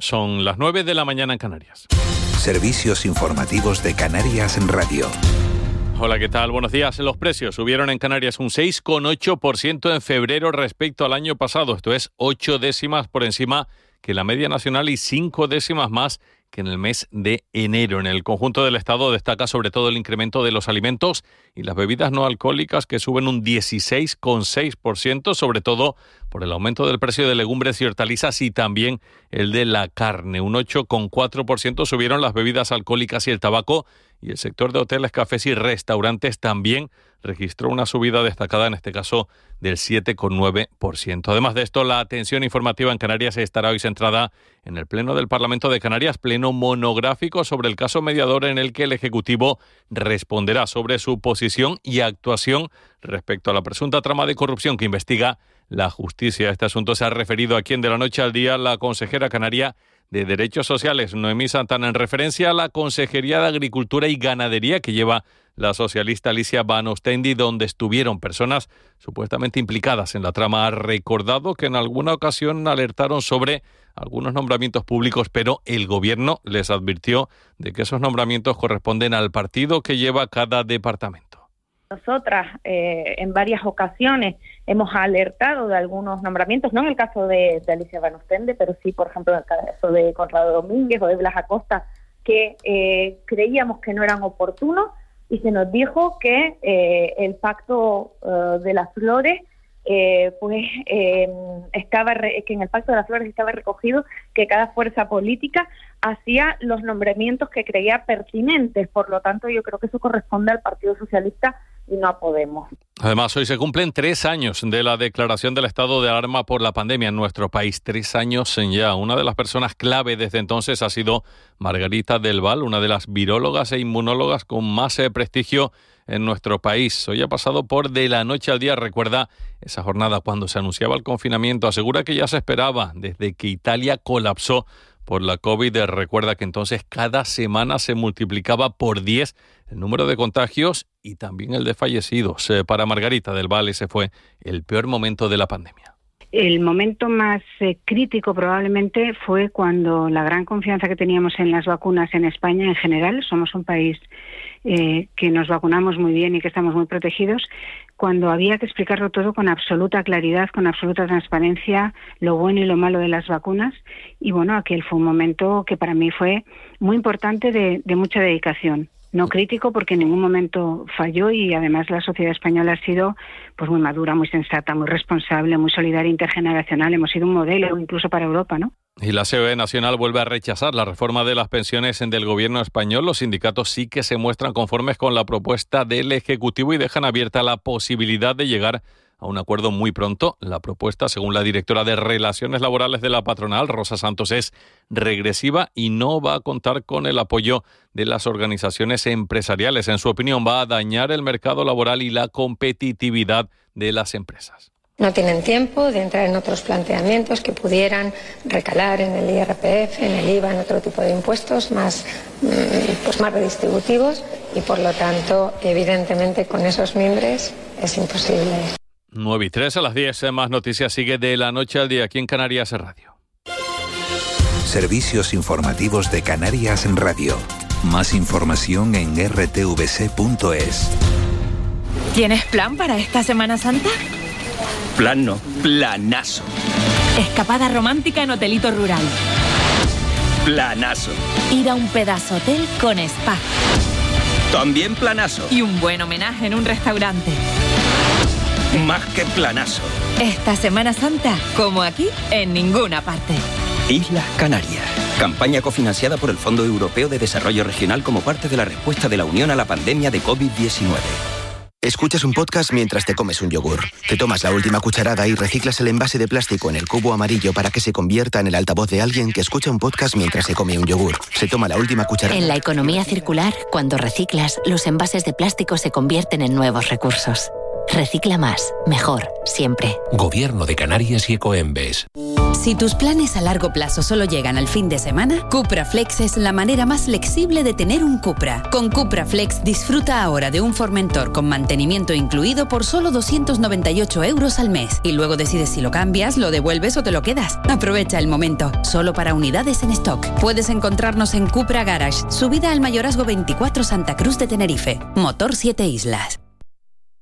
Son las 9 de la mañana en Canarias. Servicios informativos de Canarias en Radio. Hola, ¿qué tal? Buenos días. Los precios subieron en Canarias un 6,8% en febrero respecto al año pasado. Esto es 8 décimas por encima que la media nacional y 5 décimas más que en el mes de enero. En el conjunto del Estado destaca sobre todo el incremento de los alimentos y las bebidas no alcohólicas que suben un 16,6%, sobre todo por el aumento del precio de legumbres y hortalizas y también el de la carne. Un 8,4% subieron las bebidas alcohólicas y el tabaco y el sector de hoteles, cafés y restaurantes también registró una subida destacada, en este caso del 7,9%. Además de esto, la atención informativa en Canarias estará hoy centrada en el Pleno del Parlamento de Canarias, pleno monográfico sobre el caso mediador en el que el Ejecutivo responderá sobre su posición y actuación respecto a la presunta trama de corrupción que investiga la justicia. Este asunto se ha referido aquí en De la Noche al Día la consejera canaria de Derechos Sociales, Noemí Santana, en referencia a la Consejería de Agricultura y Ganadería que lleva la socialista Alicia Van Ostendi, donde estuvieron personas supuestamente implicadas en la trama. Ha recordado que en alguna ocasión alertaron sobre algunos nombramientos públicos, pero el gobierno les advirtió de que esos nombramientos corresponden al partido que lleva cada departamento. Nosotras eh, en varias ocasiones hemos alertado de algunos nombramientos, no en el caso de, Alicia Van Ostende, pero sí, por ejemplo, en el caso de Conrado Domínguez o de Blas Acosta, que eh, creíamos que no eran oportunos y se nos dijo que eh, el pacto de las flores pues estaba que en el pacto de las flores estaba recogido que cada fuerza política hacía los nombramientos que creía pertinentes. Por lo tanto yo creo que eso corresponde al Partido Socialista y no podemos. Además, hoy se cumplen tres años de la declaración del estado de alarma por la pandemia en nuestro país. Tres años en ya. Una de las personas clave desde entonces ha sido Margarita Del Val, una de las virólogas e inmunólogas con más eh, prestigio en nuestro país. Hoy ha pasado por de la noche al día. Recuerda esa jornada cuando se anunciaba el confinamiento. Asegura que ya se esperaba desde que Italia colapsó por la COVID. Recuerda que entonces cada semana se multiplicaba por 10 el número de contagios y también el de fallecidos. Eh, para Margarita del Valle ese fue el peor momento de la pandemia. El momento más eh, crítico probablemente fue cuando la gran confianza que teníamos en las vacunas en España en general, somos un país eh, que nos vacunamos muy bien y que estamos muy protegidos, cuando había que explicarlo todo con absoluta claridad, con absoluta transparencia, lo bueno y lo malo de las vacunas. Y bueno, aquel fue un momento que para mí fue muy importante de, mucha dedicación no crítico porque en ningún momento falló y además la sociedad española ha sido pues muy madura, muy sensata, muy responsable, muy solidaria, intergeneracional. Hemos sido un modelo incluso para Europa, ¿no? Y la COE Nacional vuelve a rechazar la reforma de las pensiones del gobierno español. Los sindicatos sí que se muestran conformes con la propuesta del Ejecutivo y dejan abierta la posibilidad de llegar a un acuerdo muy pronto. La propuesta, según la directora de Relaciones Laborales de la patronal, Rosa Santos, es regresiva y no va a contar con el apoyo de las organizaciones empresariales. En su opinión, va a dañar el mercado laboral y la competitividad de las empresas. No tienen tiempo de entrar en otros planteamientos que pudieran recalar en el IRPF, en el IVA, en otro tipo de impuestos más, mm, pues más redistributivos y por lo tanto, evidentemente, con esos miembros es imposible. 9 y 3 a las 10. Más noticias sigue de la noche al día aquí en Canarias Radio. Servicios informativos de Canarias en Radio. Más información en rtvc.es. ¿Tienes plan para esta Semana Santa? Plan no, planazo. Escapada romántica en Hotelito Rural. Planazo. Ir a un pedazo hotel con spa. También planazo. Y un buen homenaje en un restaurante. Más que planazo. Esta Semana Santa, como aquí, en ninguna parte. Islas Canarias. Campaña cofinanciada por el Fondo Europeo de Desarrollo Regional como parte de la respuesta de la Unión a la pandemia de COVID-19. Escuchas un podcast mientras te comes un yogur. Te tomas la última cucharada y reciclas el envase de plástico en el cubo amarillo para que se convierta en el altavoz de alguien que escucha un podcast mientras se come un yogur. Se toma la última cucharada. En la economía circular, cuando reciclas, los envases de plástico se convierten en nuevos recursos. Recicla más, mejor, siempre. Gobierno de Canarias y Ecoembes. Si tus planes a largo plazo solo llegan al fin de semana, Cupra Flex es la manera más flexible de tener un Cupra. Con Cupra Flex disfruta ahora de un Formentor con mantenimiento incluido por solo 298 euros al mes. Y luego decides si lo cambias, lo devuelves o te lo quedas. Aprovecha el momento, solo para unidades en stock. Puedes encontrarnos en Cupra Garage, subida al Mayorazgo 24 Santa Cruz de Tenerife. Motor 7 Islas.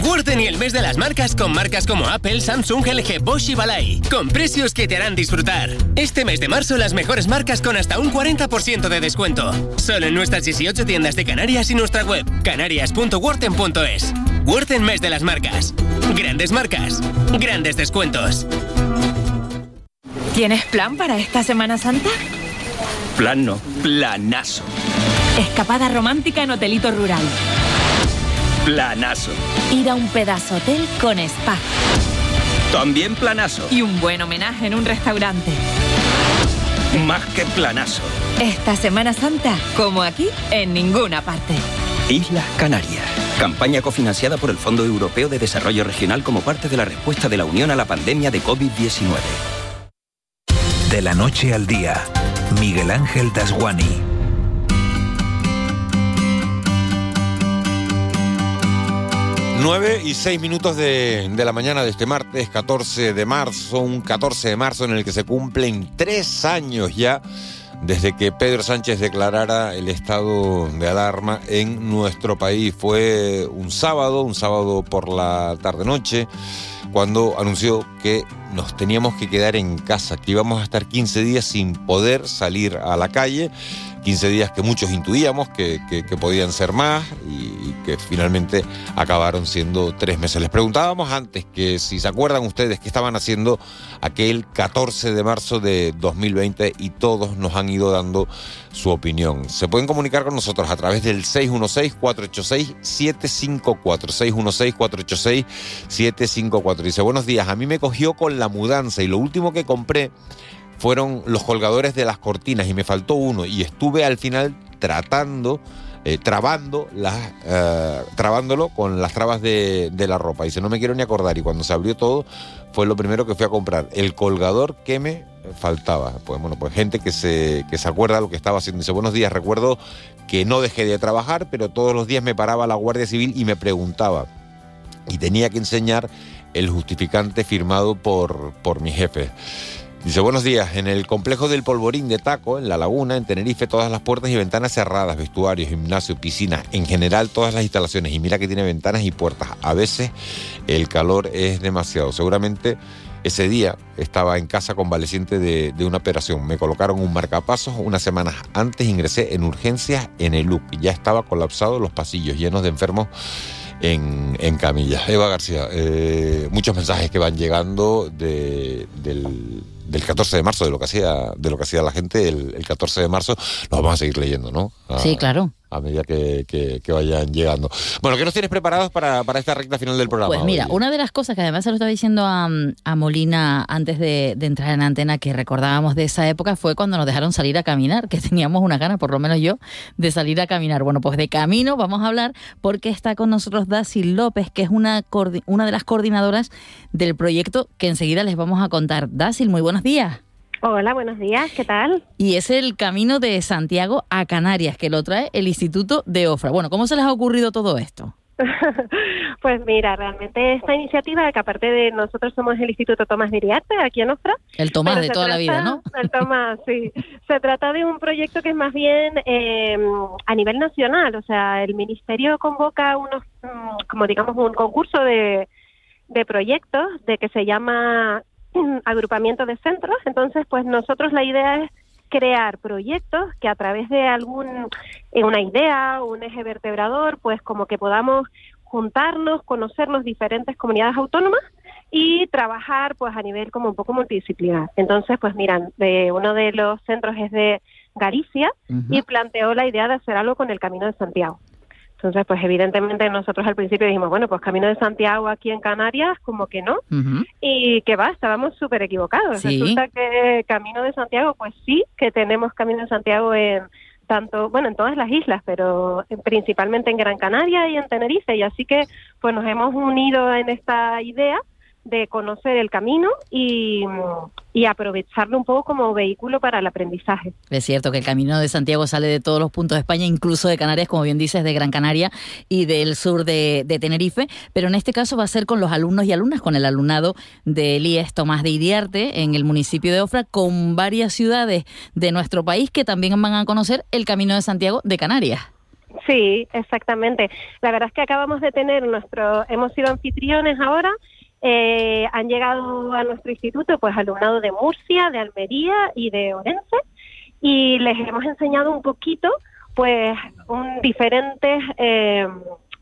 Wurten y el mes de las marcas con marcas como Apple, Samsung, LG, Bosch y Balay, con precios que te harán disfrutar. Este mes de marzo las mejores marcas con hasta un 40% de descuento. Solo en nuestras 18 tiendas de Canarias y nuestra web, canarias.wurten.es. Wurten mes de las marcas. Grandes marcas, grandes descuentos. ¿Tienes plan para esta Semana Santa? Plan no, planazo. Escapada romántica en Hotelito Rural. Planazo. Ir a un pedazo hotel con spa. También planazo. Y un buen homenaje en un restaurante. Más que planazo. Esta Semana Santa, como aquí, en ninguna parte. Islas Canarias. Campaña cofinanciada por el Fondo Europeo de Desarrollo Regional como parte de la respuesta de la Unión a la pandemia de COVID-19. De la noche al día, Miguel Ángel Dasguani. 9 y 6 minutos de, de, la mañana de este martes 14 de marzo, un 14 de marzo en el que se cumplen tres años ya desde que Pedro Sánchez declarara el estado de alarma en nuestro país. Fue un sábado, un sábado por la tarde-noche, cuando anunció que nos teníamos que quedar en casa, que íbamos a estar 15 días sin poder salir a la calle 15 días que muchos intuíamos que, podían ser más y, que finalmente acabaron siendo tres meses. Les preguntábamos antes que si se acuerdan ustedes que estaban haciendo aquel 14 de marzo de 2020 y todos nos han ido dando su opinión. Se pueden comunicar con nosotros a través del 616-486-754. 616-486-754. Dice, buenos días, a mí me cogió con la mudanza y lo último que compré fueron los colgadores de las cortinas y me faltó uno y estuve al final tratando, eh, trabando las, eh, trabándolo con las trabas de, la ropa. Dice, no me quiero ni acordar. Y cuando se abrió todo, fue lo primero que fui a comprar. El colgador que me faltaba. Pues bueno, pues gente que se, que se acuerda de lo que estaba haciendo. Dice, buenos días, recuerdo que no dejé de trabajar, pero todos los días me paraba la Guardia Civil y me preguntaba. Y tenía que enseñar el justificante firmado por, por mi jefe. Dice, buenos días. En el complejo del Polvorín de Taco, en La Laguna, en Tenerife, todas las puertas y ventanas cerradas, vestuarios, gimnasio, piscina, en general todas las instalaciones. Y mira que tiene ventanas y puertas. A veces el calor es demasiado. Seguramente ese día estaba en casa convaleciente de, de una operación. Me colocaron un marcapasos. Unas semanas antes ingresé en urgencias en el UC. Ya estaba colapsado los pasillos llenos de enfermos en, en camillas. Eva García, eh, muchos mensajes que van llegando de, del del 14 de marzo, de lo que hacía, de lo que hacía la gente el, el 14 de marzo, lo vamos a seguir leyendo, ¿no? sí, claro a medida que, que, vayan llegando. Bueno, ¿qué nos tienes preparados para, para, esta recta final del programa? Pues mira, una de las cosas que además se lo estaba diciendo a, a Molina antes de, de, entrar en antena, que recordábamos de esa época, fue cuando nos dejaron salir a caminar, que teníamos una gana, por lo menos yo, de salir a caminar. Bueno, pues de camino vamos a hablar porque está con nosotros Daci López, que es una, una de las coordinadoras del proyecto que enseguida les vamos a contar. Dasil, muy buenos días. Hola, buenos días, ¿qué tal? Y es el camino de Santiago a Canarias, que lo trae el Instituto de Ofra. Bueno, ¿cómo se les ha ocurrido todo esto? pues mira, realmente esta iniciativa, que aparte de nosotros somos el Instituto Tomás Viriarte, aquí en Ofra. El Tomás de toda la vida, ¿no? El Tomás, sí. Se trata de un proyecto que es más bien eh, a nivel nacional, o sea, el Ministerio convoca unos, mm, como digamos, un concurso de, de proyectos de que se llama agrupamiento de centros. Entonces, pues nosotros la idea es crear proyectos que a través de algún eh, una idea, un eje vertebrador, pues como que podamos juntarnos, conocernos diferentes comunidades autónomas y trabajar pues a nivel como un poco multidisciplinar. Entonces, pues miran, de uno de los centros es de Galicia y planteó la idea de hacer algo con el Camino de Santiago. Entonces, pues evidentemente nosotros al principio dijimos, bueno, pues Camino de Santiago aquí en Canarias, como que no. Y que va, estábamos súper equivocados. Resulta que Camino de Santiago, pues sí, que tenemos Camino de Santiago en tanto, bueno, en todas las islas, pero principalmente en Gran Canaria y en Tenerife. Y así que, pues nos hemos unido en esta idea de conocer el camino y, y, aprovecharlo un poco como vehículo para el aprendizaje. Es cierto que el Camino de Santiago sale de todos los puntos de España, incluso de Canarias, como bien dices, de Gran Canaria y del sur de, Tenerife, pero en este caso va a ser con los alumnos y alumnas, con el alumnado de IES Tomás de Iriarte en el municipio de Ofra, con varias ciudades de nuestro país que también van a conocer el Camino de Santiago de Canarias. Sí, exactamente. La verdad es que acabamos de tener nuestro, hemos sido anfitriones ahora eh, han llegado a nuestro instituto pues alumnado de Murcia, de Almería y de Orense y les hemos enseñado un poquito pues un, diferentes eh,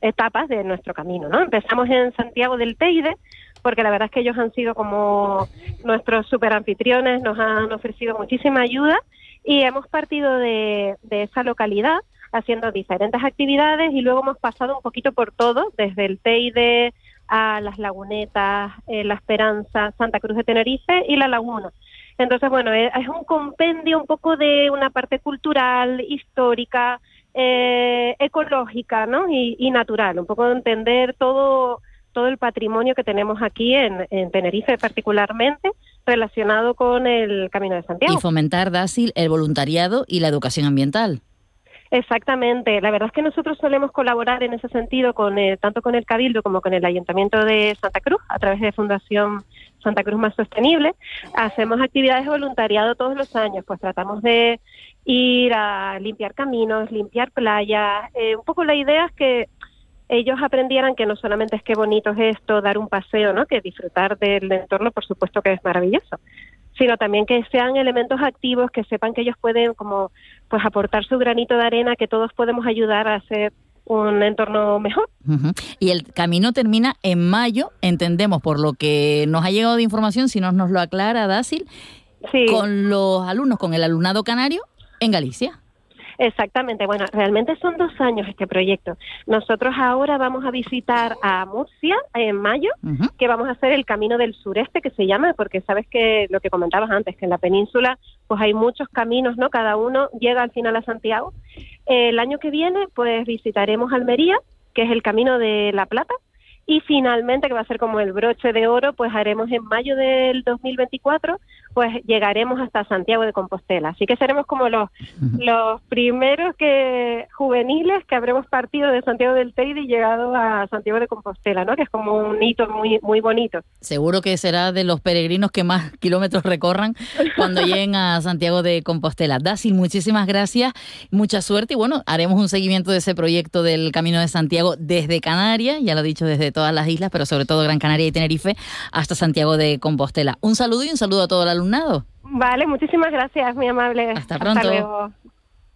etapas de nuestro camino, ¿no? Empezamos en Santiago del Teide porque la verdad es que ellos han sido como nuestros super anfitriones, nos han ofrecido muchísima ayuda y hemos partido de, de esa localidad haciendo diferentes actividades y luego hemos pasado un poquito por todo, desde el Teide, a las lagunetas, eh, La Esperanza, Santa Cruz de Tenerife y La Laguna. Entonces, bueno, eh, es un compendio un poco de una parte cultural, histórica, eh, ecológica, ¿no? Y, natural, un poco de entender todo todo el patrimonio que tenemos aquí en, en, Tenerife particularmente relacionado con el Camino de Santiago. Y fomentar, Dácil, el voluntariado y la educación ambiental. Exactamente. La verdad es que nosotros solemos colaborar en ese sentido con tanto con el Cabildo como con el Ayuntamiento de Santa Cruz a través de Fundación Santa Cruz Más Sostenible. Hacemos actividades de voluntariado todos los años, pues tratamos de ir a limpiar caminos, limpiar playas. Eh, un poco la idea es que ellos aprendieran que no solamente es que bonito es esto, dar un paseo, ¿no? Que disfrutar del entorno, por supuesto que es maravilloso, sino también que sean elementos activos, que sepan que ellos pueden como pues aportar su granito de arena, que todos podemos ayudar a hacer un entorno mejor. Y el camino termina en mayo, entendemos por lo que nos ha llegado de información, si nos, nos lo aclara Dácil, con los alumnos, con el alumnado canario en Galicia. Exactamente, bueno, realmente son dos años este proyecto. Nosotros ahora vamos a visitar a Murcia en mayo, que vamos a hacer el Camino del Sureste, que se llama, porque sabes que lo que comentabas antes, que en la península pues hay muchos caminos, ¿no? Cada uno llega al final a Santiago. El año que viene pues visitaremos Almería, que es el Camino de la Plata, y finalmente, que va a ser como el broche de oro, pues haremos en mayo del 2024 pues llegaremos hasta Santiago de Compostela. Así que seremos como los, los primeros que juveniles que habremos partido de Santiago del Teide y llegado a Santiago de Compostela, ¿no? Que es como un hito muy muy bonito. Seguro que será de los peregrinos que más kilómetros recorran cuando lleguen a Santiago de Compostela. Dasil, muchísimas gracias, mucha suerte y bueno, haremos un seguimiento de ese proyecto del Camino de Santiago desde Canarias, ya lo he dicho, desde todas las islas, pero sobre todo Gran Canaria y Tenerife hasta Santiago de Compostela. Un saludo y un saludo a todo la Vale, muchísimas gracias, muy amable. Hasta pronto.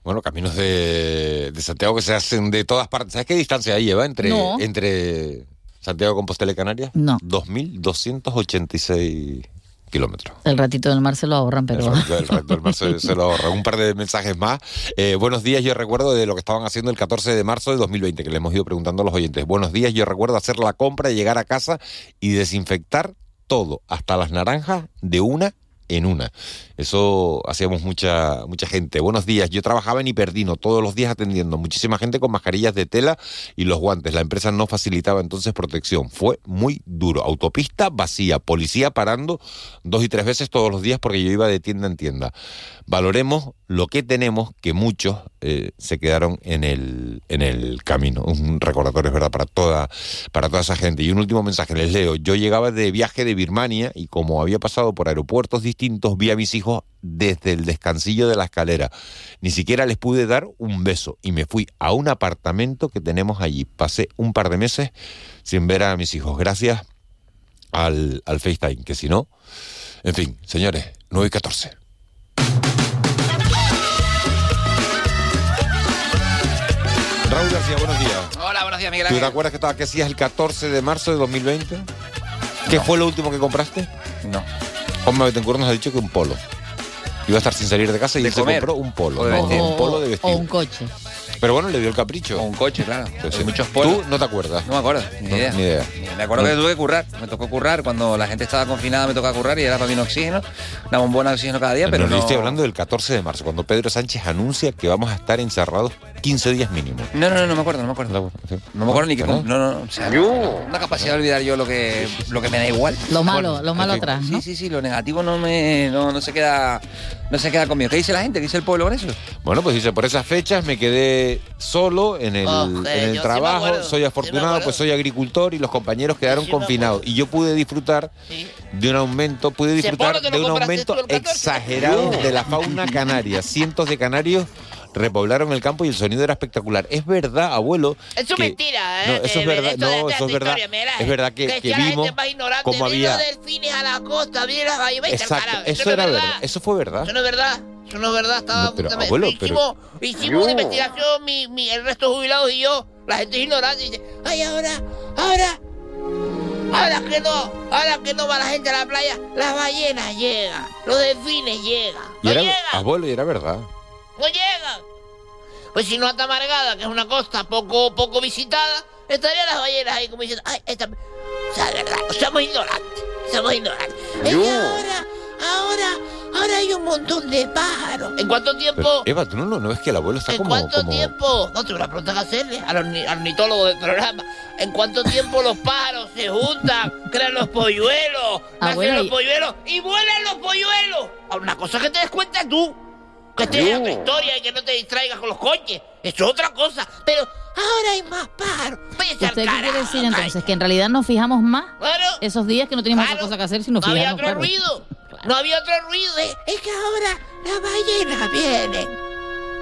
Bueno, caminos de, Santiago que se hacen de todas partes. ¿Sabes qué distancia lleva entre, entre Santiago, Compostela y Canarias? No. 2.286 kilómetros. El ratito del mar se lo ahorran, pero... El ratito, del mar se, lo ahorran. Un par de mensajes más. Eh, buenos días, yo recuerdo de lo que estaban haciendo el 14 de marzo de 2020, que le hemos ido preguntando a los oyentes. Buenos días, yo recuerdo hacer la compra, llegar a casa y desinfectar todo, hasta las naranjas, de una en una. Eso hacíamos mucha, mucha gente. Buenos días, yo trabajaba en Hiperdino todos los días atendiendo muchísima gente con mascarillas de tela y los guantes. La empresa no facilitaba entonces protección. Fue muy duro. Autopista vacía, policía parando dos y tres veces todos los días porque yo iba de tienda en tienda. Valoremos lo que tenemos, que muchos eh, se quedaron en el, en el camino. Un recordatorio, es verdad, para toda, para toda esa gente. Y un último mensaje, les leo. Yo llegaba de viaje de Birmania y como había pasado por aeropuertos distintos, vi a mis hijos desde el descansillo de la escalera. Ni siquiera les pude dar un beso y me fui a un apartamento que tenemos allí. Pasé un par de meses sin ver a mis hijos. Gracias al, al FaceTime, que si no... En fin, señores, 9 y 14. Miguel ¿Tú te acuerdas que estaba que hacías el 14 de marzo de 2020? ¿Qué fue lo último que compraste? No. Juanma Betancourt nos ha dicho que un polo. Iba a estar sin salir de casa y De él se compró un polo. O ¿no? Un polo de O vestir. un coche. Pero bueno, le dio el capricho. O un coche, claro. Entonces, muchos polos. ¿Tú no te acuerdas? No me acuerdo, ni No, idea. ni idea. Me acuerdo No. que tuve que currar. Me tocó currar cuando la gente estaba confinada, me tocaba currar y era para mí un oxígeno. Una bombona de oxígeno cada día, pero no, no. yo estoy hablando del 14 de marzo, cuando Pedro Sánchez anuncia que vamos a estar encerrados 15 días mínimo. No, no, no, no me acuerdo, no me acuerdo. No me acuerdo ni que. ¿No? No, no, no. O sea, una capacidad de olvidar yo lo que, lo que me da igual. Lo malo, Bueno, lo malo atrás, ¿no? Sí, sí, sí, lo negativo no me. No, no se queda. No se queda conmigo. ¿Qué dice la gente? ¿Qué dice el pueblo con eso? Bueno, pues dice, por esas fechas me quedé solo en el, Oh, en eh, el sí trabajo, soy afortunado, pues soy agricultor y los compañeros quedaron confinados. Y yo pude disfrutar de un aumento, pude disfrutar de un aumento tú el 14. exagerado de la fauna canaria. Cientos de canarios repoblaron el campo y el sonido era espectacular. Es verdad, abuelo. Eso es que- mentira, ¿eh? No, eso es verdad, no, eso es verdad. historia, mira, Es verdad que, vimos cómo había... a la costa, Exacto, eso era verdad. verdad. Eso fue verdad. Eso no es verdad, eso no es verdad. Estaba, No, pero, me- abuelo, hicimos pero- hicimos una investigación, mi, mi- el resto de jubilados y yo. La gente es ignorante y dice, ay, ahora, ahora, ahora que no, ahora que no va la gente a la playa, las ballenas llegan, los delfines llegan. Y No era, llegan, abuelo, y era verdad. no llegan. Pues si no ata Margada, que es una costa poco, poco visitada, estarían las ballenas ahí como diciendo, ay, esta... O sea, verdad, somos ignorantes, somos ignorantes. Es que ahora, ahora, ahora hay un montón de pájaros. ¿En cuánto tiempo? Pero, Eva, ¿tú no, no, no ves que el abuelo está ¿En como... cuánto como- tiempo? No, tengo una pregunta que hacerle al, orni- al ornitólogo del programa. ¿En cuánto tiempo los pájaros se juntan, crean los polluelos, nacen Abuelo, los y- polluelos y vuelan los polluelos? Una cosa que te des cuenta tú, que estés en tu historia y que no te distraigas con los coches. Eso es otra cosa. Pero ahora hay más pájaros. ¿Usted qué quiere decir entonces? Que en realidad nos fijamos más Claro. esos días que no teníamos otra cosa que hacer sino No había fijarnos. otro claro. ruido. No había otro ruido. Es, que ahora las ballenas vienen.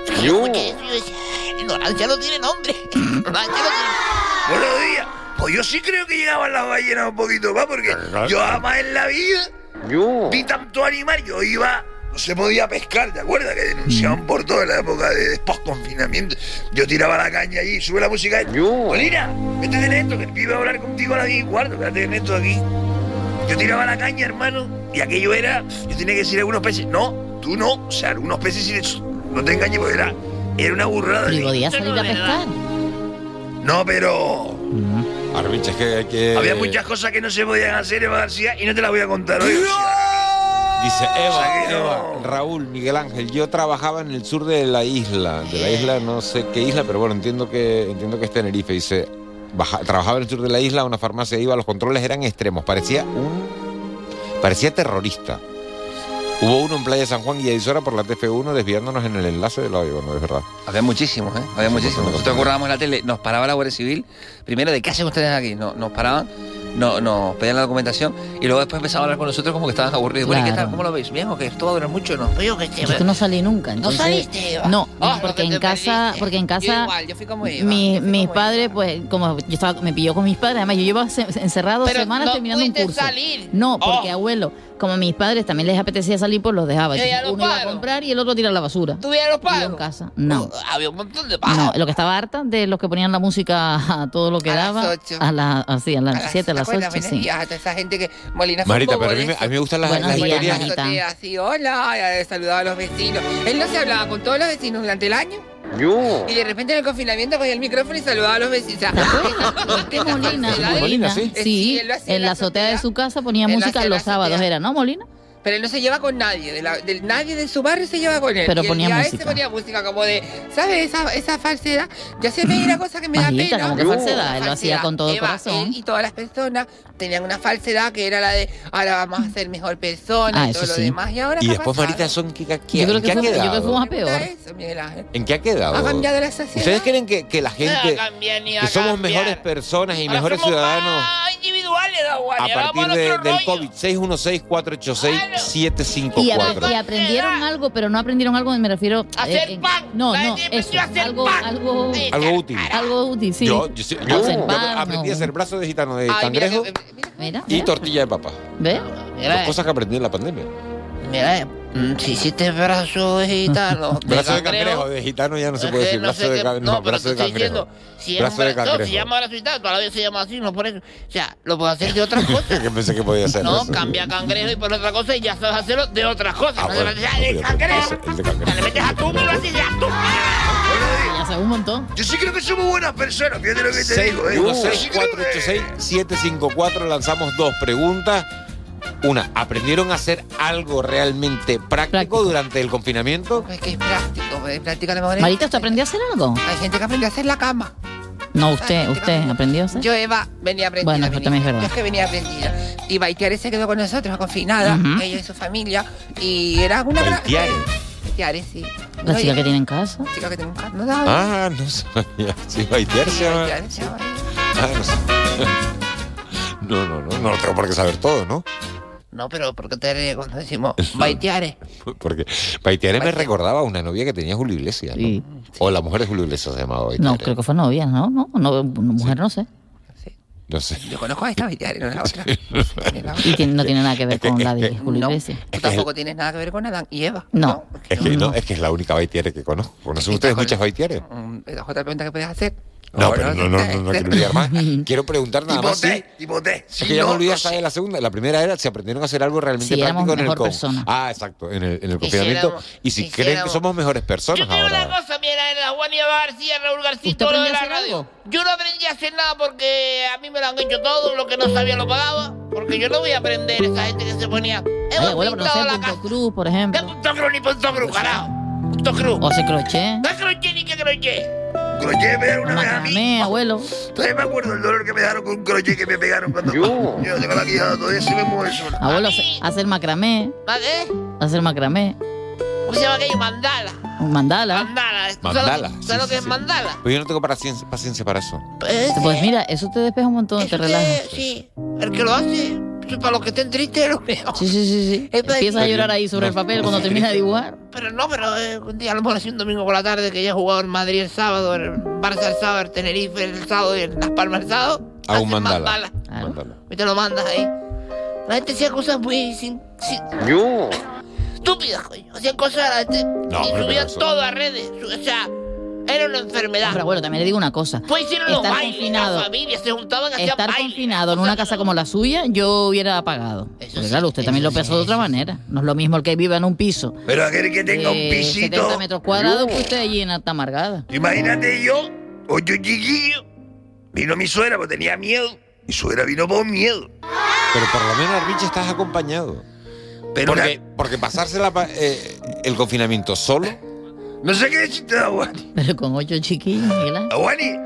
Es que yo escuché eso y yo decía, "Ay, ignorancia no tiene nombre. Ignorancia no tiene Buenos días. Pues yo sí creo que llegaban las ballenas un poquito más, porque yo jamás en la vida vi tanto animal. Yo iba, no se podía pescar, ¿te acuerdas? Que denunciaban por toda la época de post-confinamiento. Yo tiraba la caña allí, sube la música. Molina, métete en esto, que el pibe va a hablar contigo a las 10 y cuarto, quédate en esto aquí. Yo tiraba la caña, hermano, y aquello era. Yo tenía que decir a algunos peces, no, tú no. O sea, algunos peces sí les- no te engañes, porque era, era una burrada. Y podía Eso salir no a pescar. No, pero. Arbiche, es que que... Había muchas cosas que no se podían hacer, Eva García, y no te las voy a contar hoy. Dice Eva, no. Eva, Raúl, Miguel Ángel, yo trabajaba en el sur de la isla, de la isla no sé qué isla, pero bueno, entiendo que entiendo que es Tenerife. Dice, baja- trabajaba en el sur de la isla, una farmacia iba, los controles eran extremos, parecía un parecía terrorista. Hubo uno en Playa San Juan y Aizora por la TF1 desviándonos en el enlace de la bueno, es verdad. Había muchísimos, ¿eh? Había muchísimos. Nosotros currábamos en la tele, nos paraba la Guardia Civil. Primero, ¿de qué hacen ustedes aquí? No- nos paraban, no, nos pedían la documentación y luego después empezaban a hablar con nosotros como que estaban aburridos. Bueno, ¿y ¿qué tal? ¿Cómo lo veis? ¿Bien o qué? ¿Esto va a durar mucho no? Yo que Yo es que no salí nunca. ¿No entonces- saliste, Eva? No, Ah, porque que en casa, porque en Yo casa igual, yo fui como Eva, mi- yo fui mis como padres, pues, como yo estaba, me pilló con mis padres, además yo llevaba se- encerrado Pero semanas no terminando un curso. salir. No, porque Oh. abuelo, como a mis padres también les apetecía salir, pues los dejaba. ¿Y a Entonces, los uno iba a comprar y el otro a tirar la basura. ¿Tuvieron los yo en pájaros? casa. No. Había un montón de No, pájaros. lo que estaba harta de los que ponían la música a todo lo que A las daba. ocho. A las así, a las 7, a ¿Te las acuerdas, 8, sí. Toda esa gente que Molina fue Marita, un pero a mí, me, a mí me gustan las, Buenos las días, historias. Marita. Así, hola, saludaba a los vecinos. Él no se hablaba con todos los vecinos durante el año. Y de repente en el confinamiento cogía el micrófono y saludaba a los vecinos. ¿Qué Molina? Molina, sí. Sí, en la azotea de su casa ponía música los sábados, era, ¿no, Molina? Pero él no se lleva con nadie, de, la, de nadie de su barrio se lleva con él. Pero y ponía a música. Ponía música como de, ¿sabes? Esa, esa falsedad. Ya se me una cosa que me Bajita, da pena. como que falsedad, él lo hacía con todo Eva, corazón. Él y todas las personas tenían una falsedad que era la de, ahora vamos a ser mejor persona ah, y todo lo demás. Y ahora Y después, Marita, son que, que, yo creo que, que ha quedado. Yo creo que a peor. ¿En qué ha quedado? Ha cambiado la sociedad. ¿Ustedes creen que, que la gente, no cambiar, que somos mejores personas y ahora mejores somos ciudadanos? Más individuales, A partir de, del COVID, 616-486. 754. Y, aprendieron algo, pero no aprendieron algo, me refiero. A hacer pan. No, no, eso, algo. Algo, algo, útil. Algo útil, sí. Yo, aprendí no. a hacer brazos de gitano de Ay, cangrejo mira, y tortilla de papa. ¿Ves? Son cosas que aprendí en la pandemia. Mira, si hiciste brazo gitano. Brazo de cangrejo, de gitano ya no se puede que decir. no Brazo de cangrejo. no, No, pero brazo te de estoy cangrejo. diciendo, si es un Brazo de brazo, no, se cangrejo. llama brazo gitano, toda la vida se llama así, no por eso. O sea, lo puedo hacer de otras cosas. que pensé que podía ser. No, eso. cambia cangrejo y por otra cosa y ya sabes hacerlo de otras cosas. Ah, no bueno, se de cangrejo. el de cangrejo. Le metes atún y lo haces de atún. Ya sabes un montón. Yo sí creo que somos buenas personas, fíjate lo que te 6, digo, ¿eh? 1, Yo 6, sí creo 4, 8, 6, 7, 5, 4. Lanzamos dos preguntas. Una, ¿aprendieron a hacer algo realmente práctico, durante el confinamiento? Es que es práctico, es práctico a lo mejor. es- Marita, ¿usted aprendió a hacer algo? Hay gente que aprendió a hacer la cama. No, usted, usted aprendió a hacer. Yo, Eva, venía aprendida. Bueno, venía. también es Yo verdad. es que venía aprendida. Y Baitiare se quedó con nosotros, confinada, ella y su familia. Y era una gran. Baitiare. Baitiare, sí. La No, chica que tiene en casa. La chica que tiene un carro. No, daba. Ah, no sabía. Sí, Baitiar se llama. Baitiare se llama. Ah, no sé. No, no, no, no lo tengo por qué saber todo, ¿no? No, pero ¿por qué te cuando decimos baiteare? Porque Baitiare me recordaba a una novia que tenía Julio Iglesias, ¿no? Sí. O la mujer de Julio Iglesias se llamaba Baitiare. No, creo que fue novia, ¿no? No, no mujer no sé. No sé. Yo conozco a esta Baitiare, no la otra. Y que no tiene nada que ver Es con es la de Julio No. Iglesias. Tú tampoco tienes nada que ver con Adán y Eva. No. Es que, no, es que es la única Baitiare que conozco. ¿Conocen ustedes muchas Baitiares? Mm, ¿Es otra pregunta que puedes hacer? No, pero no, no, no, no quiero liar más. Quiero preguntar nada más. sí. Es Si que ya me no, olvidé de la segunda. La primera era si aprendieron a hacer algo realmente Si éramos práctico en el persona. Ah, exacto, en el, en el confinamiento. Y si creen que hiciéramos- somos mejores personas Yo ahora. una cosa, mira, en la Juan Eva García, Raúl García, ¿Usted todo lo de la radio. algo? Yo no aprendí a hacer nada porque a mí me lo han hecho todo, lo que no sabía lo pagaba. Porque yo no voy a aprender esa gente que se ponía. Ay, Hemos no pintado sé, la punto casa. cruz, por ejemplo. ¿Qué punto cruz ni punto cruz, carajo? Punto cruz. O hace crochet. ¿Qué crochet ni qué crochet? Crochet me dieron una vez a mí. Macramé, abuelo. Todavía me acuerdo el dolor que me dejaron con un crochet que me pegaron cuando. Yo, tengo la quijada, todavía se me mueve sola. Abuelo, hace- hacer macramé. ¿Ma qué? Hacer macramé. ¿Cómo se llama aquello? Mandala. Mandala. Mandala. ¿Tú Mandala, ¿Sabes, sí, ¿sabes lo sí, que es sí. mandala? Pues yo no tengo paciencia, paciencia para eso. Pues mira, eso te despeja un montón, te relaja. Sí, el que lo hace, para los que estén tristes, lo mejor. Sí, sí, sí, sí. Empiezas a llorar ahí sobre el papel cuando termina de dibujar. Pero no, pero eh, un día a lo mejor así un domingo por la tarde que ya he jugado en Madrid el sábado, el Barça el sábado, el Tenerife el sábado y en Las Palmas el sábado. A un mandala. mandala. Y te lo mandas ahí. La gente hacía cosas muy sin, sin- Yo. estúpidas, coño. Hacían cosas la gente No, y subían todo a redes. O sea, era una enfermedad. Pero bueno, también le digo una cosa. Pues hicieron los Estar bailes, confinado. las familias se juntaban, hacían Estar bailes. confinado en una casa como la suya, yo hubiera pagado. Porque claro, usted también lo pensó de otra manera. No es lo mismo el que viva en un piso. Pero aquel que tenga un de pisito. 70 metros cuadrados Yo. que usted allí en Alta Amargada. Imagínate yo, ocho chiquillo. Vino mi suegra porque tenía miedo. Mi suegra vino por miedo. Pero por lo menos, Arbiche, estás acompañado. Pero porque, porque pasarse la pa- eh, el confinamiento solo. No sé qué decirte, Aguani. Pero con ocho chiquillos, Miguel Ángel. Aguani,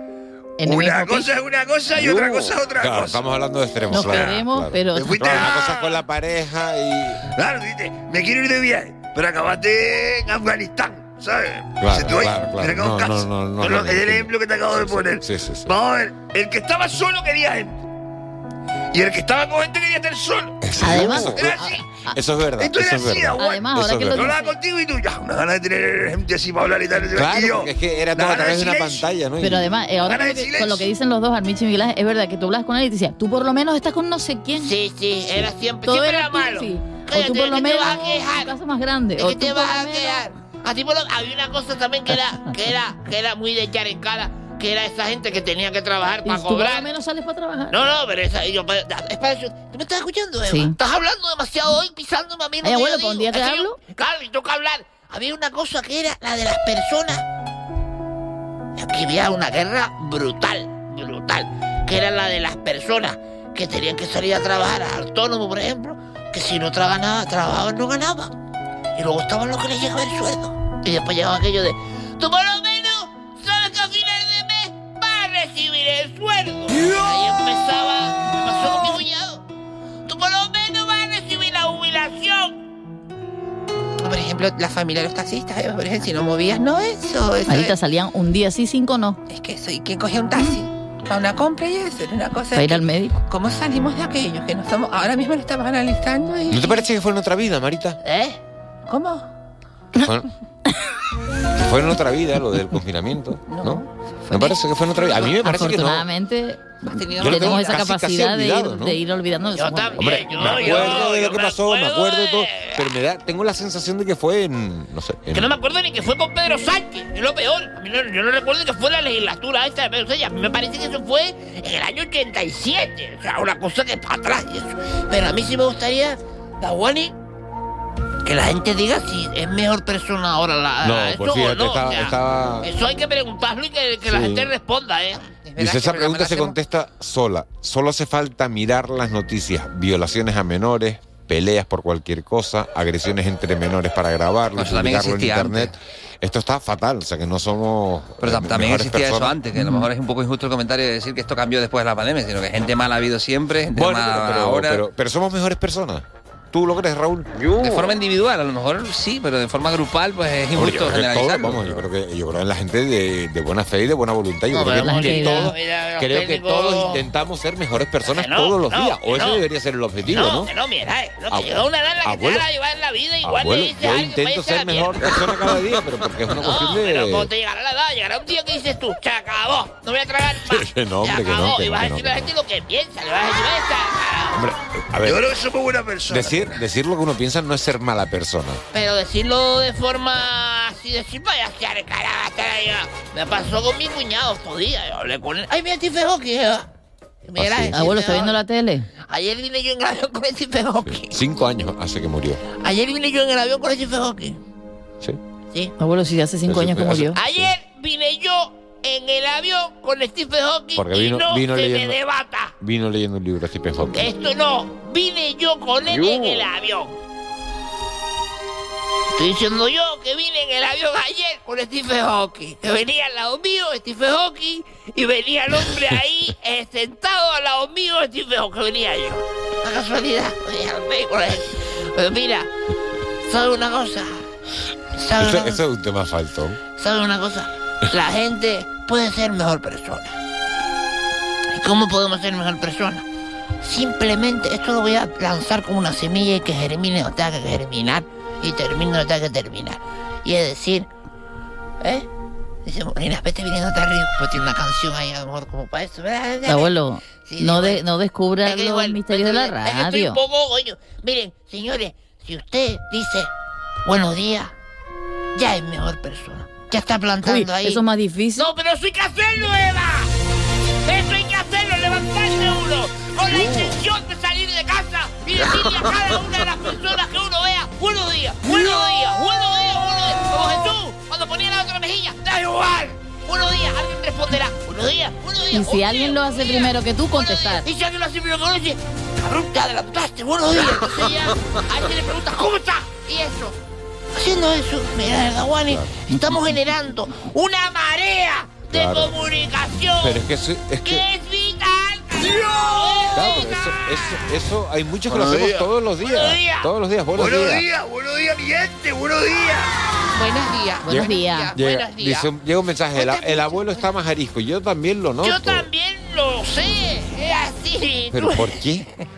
una cosa es una cosa y otra cosa es otra Claro, cosa. estamos hablando de extremos. Nos claro, queremos, claro. pero- Te fuiste Claro, a- una cosa con la pareja y. Claro, dijiste, me quiero ir de viaje, pero acabaste en Afganistán, ¿sabes? Claro, claro, claro. No, no, no, no, no, es el ejemplo que te acabo de poner. Sí, sí, sí. Vamos a ver, el que estaba solo quería gente. Y el que estaba con gente quería estar solo. Además, Era así. Eso es verdad. Esto eso es así, verdad. Además, ahora que lo hablaba contigo y tú, ya, una gana de tener gente así para hablar y tal. y Claro, yo, es que era todo a través de una pantalla, ¿no? Pero además, eh, ahora que, con lo que dicen los dos, Armicho y Miguel Ángel, es verdad que tú hablas con él y te decía, tú por lo menos estás con no sé quién. Sí, sí, era siempre, Todo siempre era malo. sí. O tú por ¿de lo menos vas a quejar? tu casa más grande. ¿De o qué tú te vas a quejar? A ti por lo- había una cosa también que era, que era, que era muy de echar en cara, que era esa gente que tenía que trabajar para tú cobrar. menos sales para trabajar. No, no, pero esa, yo, pues, es para eso. ¿Tú me estás escuchando, Eva? Sí. Estás hablando demasiado hoy, pisándome a mí. Ay, abuelo, yo ¿por un digo. día que Es yo- hablo? claro, y toca hablar. Había una cosa que era la de las personas. Aquí había una guerra brutal, brutal. Que era la de las personas que tenían que salir a trabajar, autónomo, por ejemplo, que si no trabajaban, trabajaban, no ganaban. Y luego estaban los que les llegaba el sueldo. Y después llegaba aquello de, tú por lo menos ejemplo, la familia de los taxistas, por ejemplo, si no movías, no eso. eso Ahorita es, salían un día sí, cinco no. es que soy quien cogía un taxi para una compra y eso, era una cosa. Para ir que- al médico. ¿Cómo salimos de aquello? Que no estamos, ahora mismo lo estamos analizando y. ¿No te parece que fue en otra vida, Marita? ¿Eh? ¿Cómo? Fue, en otra vida lo del confinamiento, ¿no? Me parece que fue en otra vida. A mí me parece que no. Afortunadamente, has tenido Yo lo Tenemos tengo esa casi, casi capacidad de, ir, ¿no? de ir olvidando. Yo también, Hombre, yo, me yo, acuerdo de lo que pasó, me acuerdo acuerdo de todo, pero me da, tengo la sensación de que fue en, no sé, en- Que no me acuerdo ni que fue con Pedro Sánchez, es lo peor. No- yo no recuerdo que fue la legislatura esta de Pedro Sánchez. A mí me parece que eso fue en el año 87. O sea, una cosa que para atrás y eso. Pero a mí sí me gustaría, Dawani, que la gente diga si es mejor persona ahora la, No, eso pues o fíjate, no. o estaba- sea, estaba- Eso hay que preguntarlo y que, que la gente responda, ¿eh? Dice, esa pregunta se contesta sola. Solo hace falta mirar las noticias. Violaciones a menores, peleas por cualquier cosa, agresiones entre menores para grabarlo, también publicarlo en internet. Esto está fatal, o sea que no somos Pero eh, tam- también existía eso antes, que a lo mejor es un poco injusto el comentario de decir que esto cambió después de la pandemia, sino que gente mala ha habido siempre, gente Bueno, mala pero, pero- ahora. pero- pero somos mejores personas. ¿Tú lo crees, Raúl? de forma individual, a lo mejor sí, pero de forma grupal, pues es injusto yo creo que generalizar. todos, vamos, yo creo que yo creo en la gente de, de buena fe y de buena voluntad. Yo No, creo que, todos, mira, los creo que técnicos- todos intentamos ser mejores personas no, todos los no, días. O ese no. debería ser el objetivo, no, ¿no? mira, eh, no, que una edad en la que abuelo, te llevar en la vida igual Abuelo, le dices yo alguien, intento ser mejor persona cada día, pero porque es una No, cuestión de. pero cuando te llegará la edad, llegará un día que dices tú, se acabó, no voy a tragar más. Que no, se hombre, que no, y vas a decirle a la gente lo que piensa, le vas a decir, esta, Hombre, a ver. Yo creo que somos buena persona. Decir, decir lo que uno piensa no es ser mala persona. pero decirlo de forma así, decir, vaya a estar carajo, ahí. Me pasó con mi cuñado estos días, yo hablé con él. Ay, mira, Hawking. eh. Mira, Stephen Abuelo, ¿está viendo la tele? Ayer vine yo en el avión con Stephen Hawking. Cinco años hace que murió. Ayer vine yo en el avión con Stephen Hawking. Sí. Sí. Abuelo, si hace cinco Eso años que fue hace- murió. Ayer vine yo en el avión con Stephen Hawking Porque y vino- no vino se leyendo- me debata. Vino leyendo un libro de Stephen Hawking. Esto no, vine yo con él Yo. en el avión. Estoy diciendo yo que vine en el avión ayer con Stephen Hawking. Que venía al lado mío Stephen Hawking y venía el hombre ahí eh, sentado al lado mío Stephen Hawking. Venía yo. Una casualidad. venía. Pero mira, ¿sabes una cosa? ¿Sabes Eso, una eso es un tema falto. ¿Sabes una cosa? La gente puede ser mejor persona. ¿Y cómo podemos ser mejor persona? Simplemente, esto lo voy a lanzar como una semilla y que germine donde tenga que germinar y termine donde tenga que terminar. Y es decir, ¿eh? Dice Molina, vete viniendo hasta arriba. Pues tiene una canción ahí a lo mejor como para eso. Abuelo, Sí, no, de, no descubra Es que los misterios de la Es que radio. poco, coño. Miren, señores, si usted dice buenos días, ya es mejor persona. Ya está plantando Uy, ahí. eso es más difícil. No, pero eso hay que hacerlo, Eva. Eso hay que hacerlo, levantarse uno con la intención de salir de casa y decirle a cada una de las personas que uno vea, buenos días, buenos días, buenos días, buenos días. Como Jesús, cuando ponía la otra mejilla, da igual. Buenos días, alguien responderá, buenos días, buenos días. Y si alguien lo hace primero que tú, contestar. Y si alguien lo hace primero que uno, dice, cabrón, te adelantaste, buenos días. Entonces ya, a alguien le pregunta, ¿cómo está? Y eso. Haciendo eso, mira, Dawani, estamos generando una marea de Claro. comunicación Pero es que eso, es que. que es vital. Claro, pero eso, eso, eso hay muchos que lo hacemos días. todos los días. Buenos días. Todos los días, buenos, Buenos días. días, buenos días, mi gente, buenos días. Buenos días. Buenos días. Llega, Buenos días. dice un- llega un mensaje, el, el abuelo está más arisco. Yo también lo noto. Yo también lo sé, es así. ¿Pero por qué?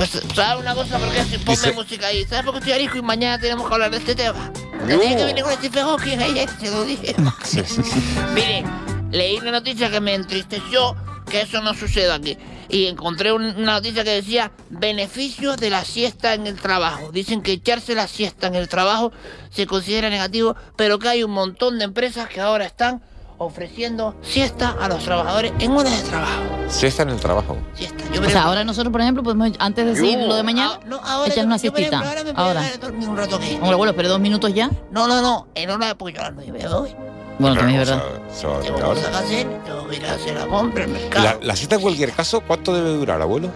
Pues, ¿sabes una cosa? Porque si ponme Dice- música ahí. ¿Sabes por qué estoy arisco y mañana tenemos que hablar de este tema? Tenía que venir con Stephen Hawking ayer, te lo dije. Sí, sí, sí. Mire, leí una noticia que me entristeció que eso no suceda aquí. Y encontré un- una noticia que decía beneficios de la siesta en el trabajo. Dicen que echarse la siesta en el trabajo se considera negativo, pero que hay un montón de empresas que ahora están ofreciendo siesta a los trabajadores en horas de trabajo. Sí está en el trabajo. Siesta. O sea, ahora nosotros, por ejemplo, podemos, antes de decir Yo- lo de mañana, Ah, no, ahora echar yo- una yo, siestita. ahora me Ahora. a dormir un rato aquí. Hombre, abuelo, pero dos minutos ya. No, no, no, en hora de porque yo a las nueve me voy. Bueno, también es verdad. se va a que hacer, tengo que ir a hacer la compra, el mercado. La, la cita en cualquier caso, ¿cuánto debe durar, abuelo?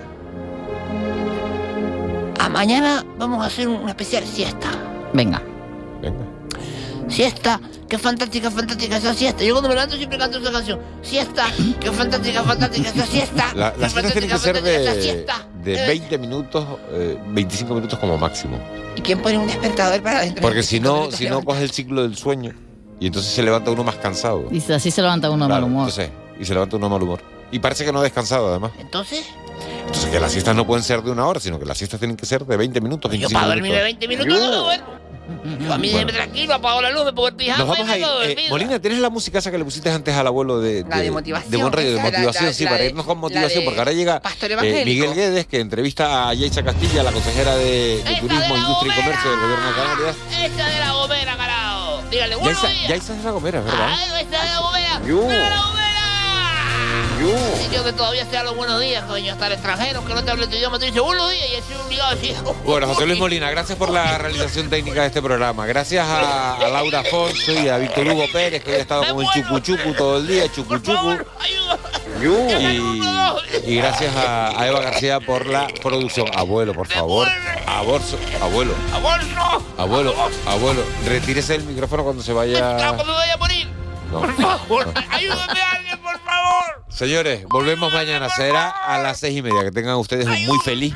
A mañana vamos a hacer una especial siesta. Venga. Venga. Siesta, qué fantástica, fantástica esa siesta. Yo cuando me levanto siempre canto esa canción. Siesta, qué fantástica, fantástica esa siesta. La- qué las citas tienen que ser fantástica, fantástica esa de, siesta. de Eh, 20 minutos, eh, 25 minutos como máximo. ¿Y quién pone un despertador para dentro? Porque si no, si no coge el ciclo del sueño y entonces se levanta uno más cansado. Y así se levanta uno de Claro, mal humor. entonces, y se levanta uno de mal humor. Y parece que no ha descansado además. Entonces, Entonces que las siestas no pueden ser de una hora, sino que las siestas tienen que ser de 20 minutos, yo 25 para dormir de minutos. 20 minutos no a mí Bueno. tranquilo, apago la luz, me pongo el pijama Nos y vamos a me ir. quedo Eh. Molina, ¿tienes la música esa que le pusiste antes al abuelo de, La de motivación, De Buen Radio, de la- motivación, la- sí, la para de- irnos con motivación, de porque ahora llega eh. Miguel Guedes, que entrevista a Yecha Castilla, la consejera de, de Turismo, Industria y Comercio del Gobierno de Canarias. Esa de la gomera, carajo. Dígale, buenos Yaisa, días. Yaisa es la gomera, ¿verdad? Ay, esa de la gomera. Yo. Yo. Y yo que todavía sea los buenos días, coño, estar extranjero, que no te hable tu idioma, te dice buenos días y estoy obligado a decir. Bueno, José Luis Molina, gracias por la realización técnica de este programa. Gracias a, a Laura Afonso y a Víctor Hugo Pérez, que hoy ha estado con el chucuchucu todo el día, chucuchucu. Y, y gracias a, a Eva García por la producción. Abuelo, por favor. Aborso, abuelo. ¡Aborso! Abuelo, abuelo, retírese el micrófono cuando se vaya. ¡Cuando me vaya a morir! No. ¡Por favor! ¡Ayúdame a alguien, por favor! Señores, volvemos mañana. Será a las seis y media. Que tengan ustedes un muy feliz